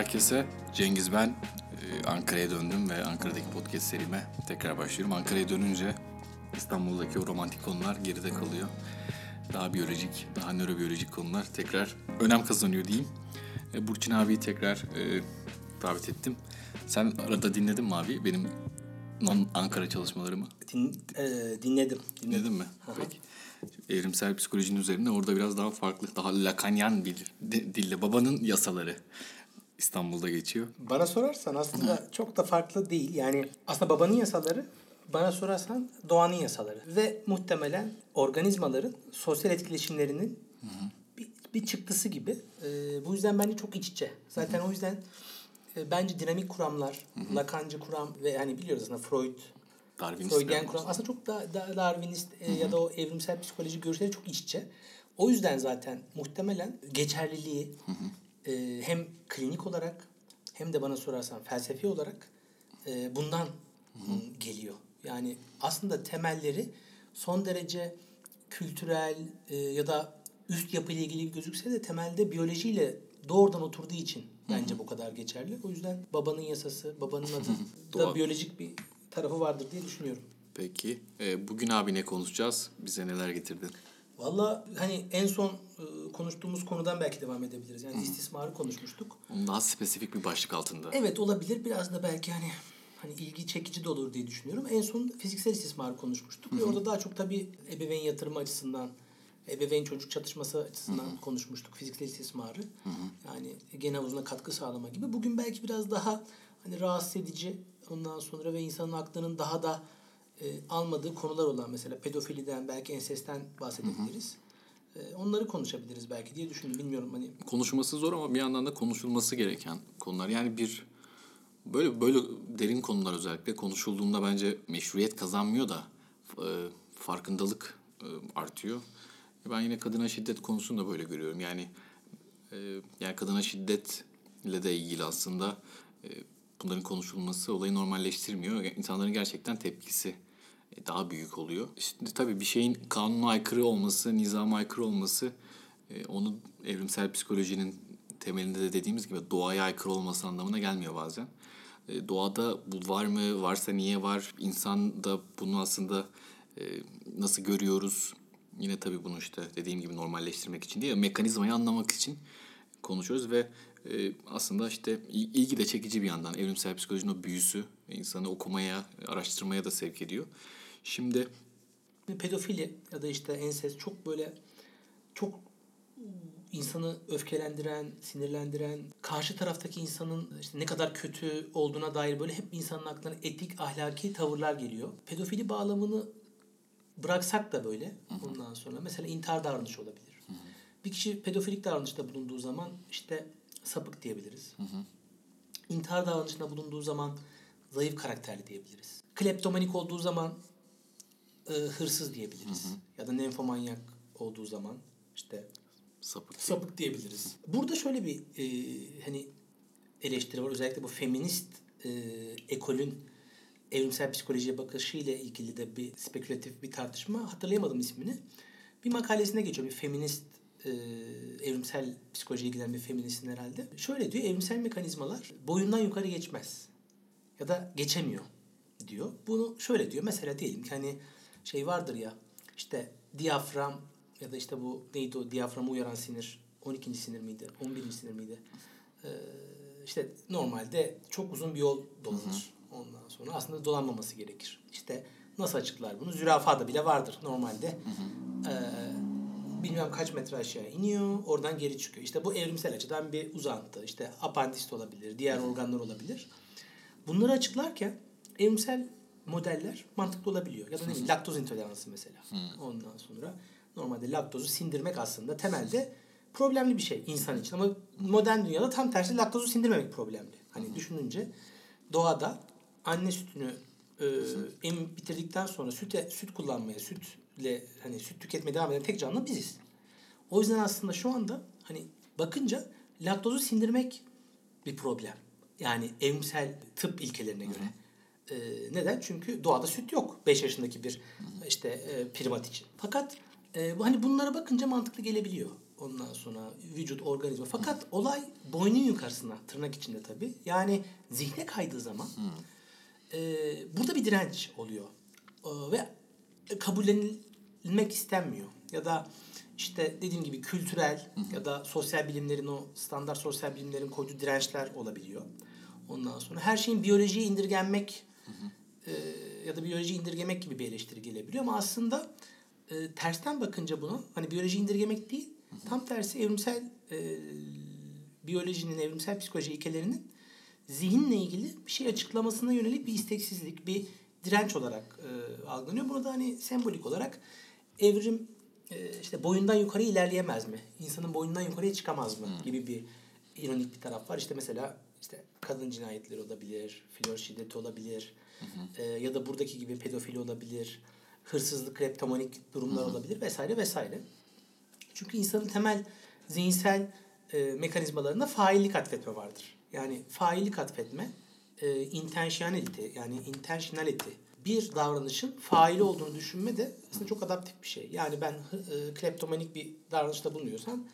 herkese. Cengiz ben. Ee, Ankara'ya döndüm ve Ankara'daki podcast serime tekrar başlıyorum. Ankara'ya dönünce İstanbul'daki o romantik konular geride kalıyor. Daha biyolojik, daha nörobiyolojik konular tekrar önem kazanıyor diyeyim. Ee, Burçin abiyi tekrar e, davet ettim. Sen arada dinledin mi abi benim non Ankara çalışmalarımı? Din, e, dinledim. Dinledin mi? Peki. Evrimsel psikolojinin üzerine orada biraz daha farklı, daha lakanyan bir di- dille babanın yasaları İstanbul'da geçiyor. Bana sorarsan aslında çok da farklı değil. Yani aslında babanın yasaları bana sorarsan doğanın yasaları. Ve muhtemelen organizmaların sosyal etkileşimlerinin bir, bir çıktısı gibi. E, bu yüzden bence çok iç içe. Zaten o yüzden e, bence dinamik kuramlar, Lakancı kuram ve hani biliyoruz aslında Freud, Darwinist Freudian kuram aslında çok da, da Darwinist e, ya da o evrimsel psikoloji görüşleri çok iç içe. O yüzden zaten muhtemelen geçerliliği e, hem klinik olarak hem de bana sorarsan felsefi olarak e, bundan m, geliyor. Yani aslında temelleri son derece kültürel e, ya da üst yapıyla ilgili gözükse de temelde biyolojiyle doğrudan oturduğu için bence bu kadar geçerli. O yüzden babanın yasası, babanın adı da biyolojik bir tarafı vardır diye düşünüyorum. Peki. e, bugün abi ne konuşacağız? Bize neler getirdin? Valla hani en son e, konuştuğumuz konudan belki devam edebiliriz. Yani istismarı konuşmuştuk. Onun daha spesifik bir başlık altında. Evet olabilir. Biraz da belki hani hani ilgi çekici de olur diye düşünüyorum. En son fiziksel istismarı konuşmuştuk. Ve orada daha çok tabii ebeveyn yatırımı açısından, ebeveyn çocuk çatışması açısından konuşmuştuk fiziksel istismarı. Yani gen havuzuna katkı sağlama gibi. Bugün belki biraz daha hani rahatsız edici ondan sonra ve insanın aklının daha da e, almadığı konular olan mesela pedofiliden belki ensesten bahsedebiliriz. E, onları konuşabiliriz belki diye düşündüm. Bilmiyorum hani Konuşması zor ama bir yandan da konuşulması gereken konular. Yani bir böyle böyle derin konular özellikle konuşulduğunda bence meşruiyet kazanmıyor da e, farkındalık e, artıyor. Ben yine kadına şiddet konusunu da böyle görüyorum. Yani e, yani kadına şiddetle de ilgili aslında e, bunların konuşulması olayı normalleştirmiyor. İnsanların gerçekten tepkisi daha büyük oluyor. Şimdi tabii bir şeyin kanuna aykırı olması, nizama aykırı olması e, onu evrimsel psikolojinin temelinde de dediğimiz gibi doğaya aykırı olması anlamına gelmiyor bazen. E, doğada bu var mı? Varsa niye var? İnsan da bunu aslında e, nasıl görüyoruz? Yine tabii bunu işte dediğim gibi normalleştirmek için değil, mekanizmayı anlamak için konuşuyoruz ve e, aslında işte il- ilgi de çekici bir yandan. Evrimsel psikolojinin o büyüsü insanı okumaya, araştırmaya da sevk ediyor. Şimdi pedofili ya da işte ensest çok böyle çok insanı öfkelendiren, sinirlendiren, karşı taraftaki insanın işte ne kadar kötü olduğuna dair böyle hep insanın aklına etik, ahlaki tavırlar geliyor. Pedofili bağlamını bıraksak da böyle ondan sonra mesela intihar davranışı olabilir. Bir kişi pedofilik davranışta bulunduğu zaman işte sapık diyebiliriz. İntihar davranışında bulunduğu zaman zayıf karakterli diyebiliriz. Kleptomanik olduğu zaman e, hırsız diyebiliriz. Ya da nenfomanyak olduğu zaman işte sapık sapık diyebiliriz. Burada şöyle bir e, hani eleştiri var. Özellikle bu feminist e, ekolün evrimsel psikolojiye bakışıyla ilgili de bir spekülatif bir tartışma. Hatırlayamadım ismini. Bir makalesine geçiyor. Bir feminist e, evrimsel psikolojiye ilgilenen bir feministin herhalde. Şöyle diyor. Evrimsel mekanizmalar boyundan yukarı geçmez. Ya da geçemiyor diyor. Bunu şöyle diyor. Mesela diyelim ki hani şey vardır ya işte diyafram ya da işte bu neydi o diyaframı uyaran sinir 12. sinir miydi? 11. sinir miydi? Ee, işte normalde çok uzun bir yol dolanır. Ondan sonra aslında dolanmaması gerekir. İşte nasıl açıklar bunu? Zürafada bile vardır normalde. Ee, bilmem kaç metre aşağı iniyor. Oradan geri çıkıyor. İşte bu evrimsel açıdan bir uzantı. İşte apandist olabilir. Diğer organlar olabilir. Bunları açıklarken evrimsel modeller mantıklı olabiliyor. Ya da ne bileyim laktoz intoleransı mesela. Ondan sonra normalde laktozu sindirmek aslında temelde problemli bir şey insan için. Ama modern dünyada tam tersi laktozu sindirmemek problemli. Hani düşününce doğada anne sütünü e, emip bitirdikten sonra süt süt kullanmaya, sütle hani süt tüketmeye devam eden tek canlı biziz. O yüzden aslında şu anda hani bakınca laktozu sindirmek bir problem. Yani evrimsel tıp ilkelerine göre. Ee, neden? Çünkü doğada süt yok 5 yaşındaki bir işte e, primat için. Fakat e, bu hani bunlara bakınca mantıklı gelebiliyor. ondan sonra vücut, organizma. Fakat olay boynun yukarısına, tırnak içinde tabii. Yani zihne kaydığı zaman e, burada bir direnç oluyor. E, ve kabullenilmek istenmiyor. Ya da işte dediğim gibi kültürel ya da sosyal bilimlerin o standart sosyal bilimlerin koyduğu dirençler olabiliyor. Ondan sonra her şeyin biyolojiye indirgenmek e, ya da biyoloji indirgemek gibi bir eleştiri gelebiliyor ama aslında e, tersten bakınca bunu hani biyoloji indirgemek değil tam tersi evrimsel e, biyolojinin evrimsel psikoloji ilkelerinin zihinle ilgili bir şey açıklamasına yönelik bir isteksizlik, bir direnç olarak e, algılanıyor. Bunu da hani sembolik olarak evrim e, işte boyundan yukarı ilerleyemez mi? İnsanın boyundan yukarıya çıkamaz mı? gibi bir ironik bir taraf var. İşte mesela işte kadın cinayetleri olabilir, flör şiddeti olabilir e, ya da buradaki gibi pedofili olabilir, hırsızlık, kleptomanik durumlar olabilir vesaire vesaire. Çünkü insanın temel zihinsel e, mekanizmalarında faillik atfetme vardır. Yani faillik atfetme e, intentionality yani intentionality bir davranışın faili olduğunu düşünme de aslında çok adaptif bir şey. Yani ben e, kleptomanik bir davranışta bulunuyorsam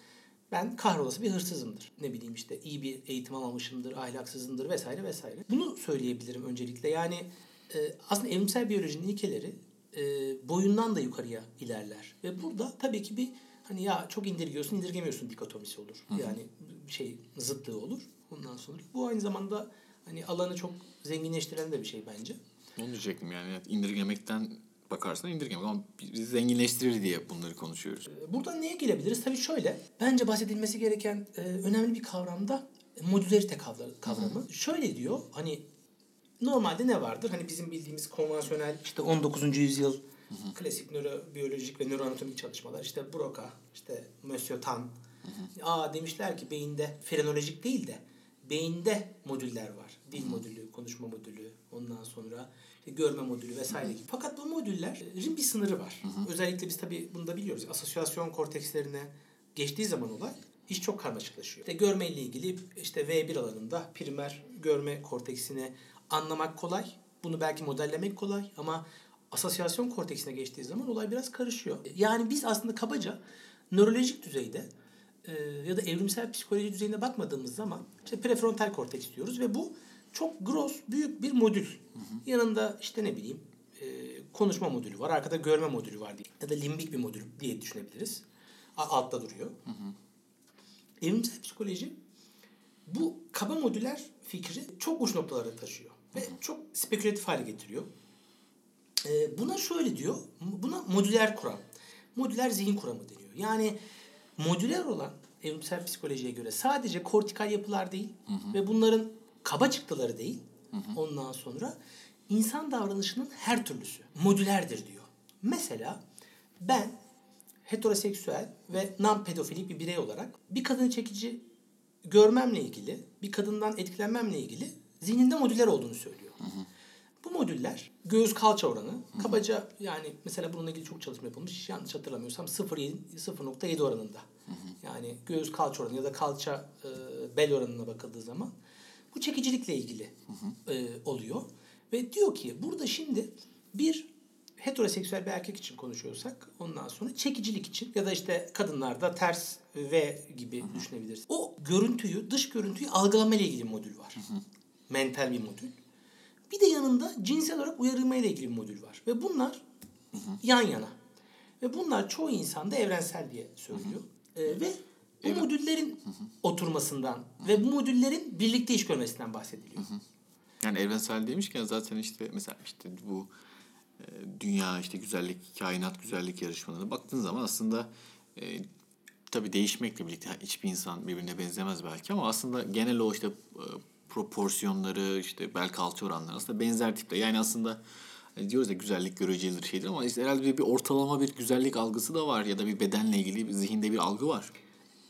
ben kahrolası bir hırsızımdır. Ne bileyim işte iyi bir eğitim almamışımdır, ahlaksızımdır vesaire vesaire. Bunu söyleyebilirim öncelikle. Yani e, aslında evrimsel biyolojinin ilkeleri e, boyundan da yukarıya ilerler. Ve burada tabii ki bir hani ya çok indirgiyorsun, indirgemiyorsun dikotomisi olur. Hı hı. Yani şey zıtlığı olur. Ondan sonra bu aynı zamanda hani alanı çok zenginleştiren de bir şey bence. Onu diyecektim yani indirgemekten bakarsan indirgemek ama bizi zenginleştirir diye bunları konuşuyoruz. Buradan neye gelebiliriz? Tabii şöyle bence bahsedilmesi gereken e, önemli bir kavramda modülerite kavramı. Hı. Şöyle diyor hani normalde ne vardır? Hani bizim bildiğimiz konvansiyonel işte 19. yüzyıl hı hı. klasik nörobiyolojik ve nöroanatomik çalışmalar işte Broca, işte Monsieur Tan. Hı hı. Aa demişler ki beyinde frenolojik değil de beyinde modüller var. Dil hı hı. modülü, konuşma modülü, ondan sonra görme modülü vesaire gibi. Fakat bu modüllerin bir sınırı var. Hı hı. Özellikle biz tabii bunu da biliyoruz. Asosyasyon kortekslerine geçtiği zaman olay iş çok karmaşıklaşıyor. İşte görme ile ilgili işte V1 alanında primer görme korteksini anlamak kolay. Bunu belki modellemek kolay ama asosyasyon korteksine geçtiği zaman olay biraz karışıyor. Yani biz aslında kabaca nörolojik düzeyde e, ya da evrimsel psikoloji düzeyinde bakmadığımız zaman işte prefrontal korteks diyoruz ve bu çok gross, büyük bir modül. Hı hı. Yanında işte ne bileyim e, konuşma modülü var, arkada görme modülü var diye. Ya da limbik bir modül diye düşünebiliriz. Altta duruyor. Hı hı. Evrimsel psikoloji bu kaba modüler fikri çok uç noktalara taşıyor. Ve çok spekülatif hale getiriyor. Ee, buna şöyle diyor. Buna modüler kuram. Modüler zihin kuramı deniyor. Yani modüler olan evrimsel psikolojiye göre sadece kortikal yapılar değil hı hı. ve bunların kaba çıktıları değil. Hı hı. Ondan sonra insan davranışının her türlüsü modülerdir diyor. Mesela ben heteroseksüel ve non pedofilik bir birey olarak bir kadını çekici görmemle ilgili, bir kadından etkilenmemle ilgili zihninde modüller olduğunu söylüyor. Hı hı. Bu modüller göğüs kalça oranı hı. kabaca yani mesela bununla ilgili çok çalışma yapılmış. Yanlış hatırlamıyorsam 0.7 oranında. Hı hı. Yani göğüs kalça oranı ya da kalça e, bel oranına bakıldığı zaman bu çekicilikle ilgili hı hı. E, oluyor. Ve diyor ki burada şimdi bir heteroseksüel bir erkek için konuşuyorsak ondan sonra çekicilik için ya da işte kadınlarda ters V gibi hı hı. düşünebiliriz. O görüntüyü, dış görüntüyü algılama ile ilgili modül var. Hı hı mental bir modül. Bir de yanında cinsel olarak uyarılma ile ilgili bir modül var. Ve bunlar hı hı. yan yana. Ve bunlar çoğu insanda evrensel diye söylüyor. Hı hı. Ee, ve bu evet. modüllerin oturmasından ve bu modüllerin birlikte iş görmesinden bahsediliyor. Yani evrensel demişken zaten işte mesela işte bu e, dünya işte güzellik, kainat güzellik yarışmalarına baktığın zaman aslında e, tabii değişmekle birlikte hiçbir insan birbirine benzemez belki ama aslında genel o işte e, proporsiyonları, işte bel kalça oranları aslında benzer tipte. Yani aslında hani diyoruz ya güzellik görecelidir şeydir ama işte herhalde bir, bir ortalama bir güzellik algısı da var ya da bir bedenle ilgili bir zihinde bir algı var.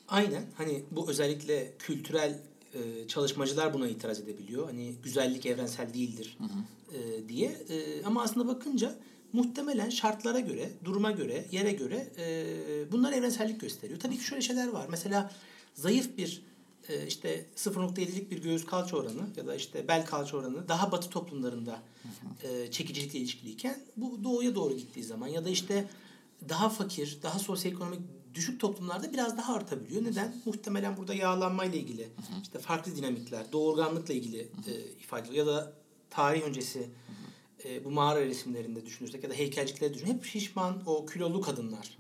Aynen. Hani bu özellikle kültürel e, çalışmacılar buna itiraz edebiliyor. Hani güzellik evrensel değildir hı hı. E, diye. E, ama aslında bakınca muhtemelen şartlara göre, duruma göre, yere göre e, bunlar evrensellik gösteriyor. Tabii ki şöyle şeyler var. Mesela zayıf bir e, işte 0.7'lik bir göğüs kalça oranı ya da işte bel kalça oranı daha batı toplumlarında e, çekicilikle ilişkiliyken bu doğuya doğru gittiği zaman ya da işte daha fakir, daha sosyoekonomik düşük toplumlarda biraz daha artabiliyor. Neden? Muhtemelen burada yağlanmayla ilgili, işte farklı dinamikler, doğurganlıkla ilgili e, ifade ya da tarih öncesi e, bu mağara resimlerinde düşünürsek ya da heykelcikleri düşün. Hep şişman o kilolu kadınlar.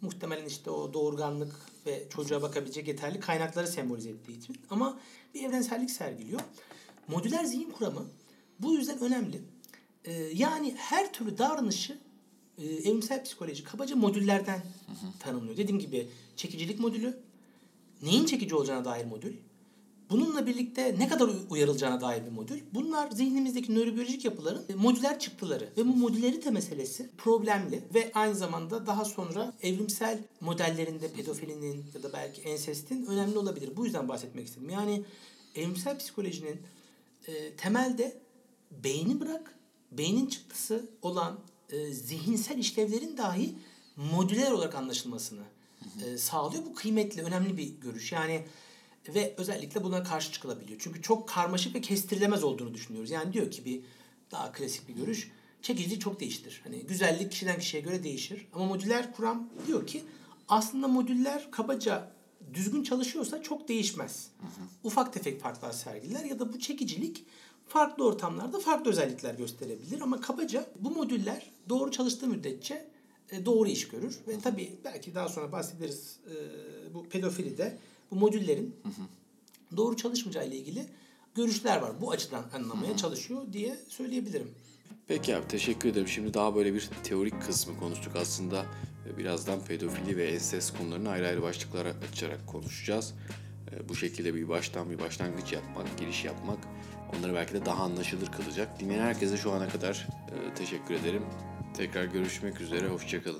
Muhtemelen işte o doğurganlık ve çocuğa bakabilecek yeterli kaynakları sembolize ettiği için. Ama bir evrensellik sergiliyor. Modüler zihin kuramı bu yüzden önemli. E, yani her türlü davranışı e, evrimsel psikoloji kabaca modüllerden tanımlıyor. Dediğim gibi çekicilik modülü, neyin çekici olacağına dair modül, bununla birlikte ne kadar uy- uyarılacağına dair bir modül. Bunlar zihnimizdeki nörobiyolojik yapıların e, modüler çıktıları ve bu modülerite meselesi problemli ve aynı zamanda daha sonra evrimsel modellerinde pedofilinin ya da belki ensestin önemli olabilir. Bu yüzden bahsetmek istedim. Yani evrimsel psikolojinin e, temelde beyni bırak, beynin çıktısı olan e, zihinsel işlevlerin dahi modüler olarak anlaşılmasını e, sağlıyor. Bu kıymetli, önemli bir görüş. Yani ve özellikle buna karşı çıkılabiliyor. Çünkü çok karmaşık ve kestirilemez olduğunu düşünüyoruz. Yani diyor ki bir daha klasik bir görüş. Çekicilik çok değiştir. Hani güzellik kişiden kişiye göre değişir. Ama modüler kuram diyor ki aslında modüller kabaca düzgün çalışıyorsa çok değişmez. Ufak tefek farklar sergiler ya da bu çekicilik farklı ortamlarda farklı özellikler gösterebilir ama kabaca bu modüller doğru çalıştığı müddetçe e, doğru iş görür ve tabii belki daha sonra bahsederiz e, bu pedofili de bu modüllerin doğru çalışmayacağı ile ilgili görüşler var. Bu açıdan anlamaya çalışıyor diye söyleyebilirim. Peki abi teşekkür ederim. Şimdi daha böyle bir teorik kısmı konuştuk aslında. Ee, Birazdan pedofili ve ensest konularını ayrı ayrı başlıklara açarak konuşacağız. Bu şekilde bir baştan bir başlangıç yapmak, giriş yapmak onları belki de daha anlaşılır kılacak. Dinleyen herkese şu ana kadar e, teşekkür ederim. Tekrar görüşmek üzere, hoşçakalın.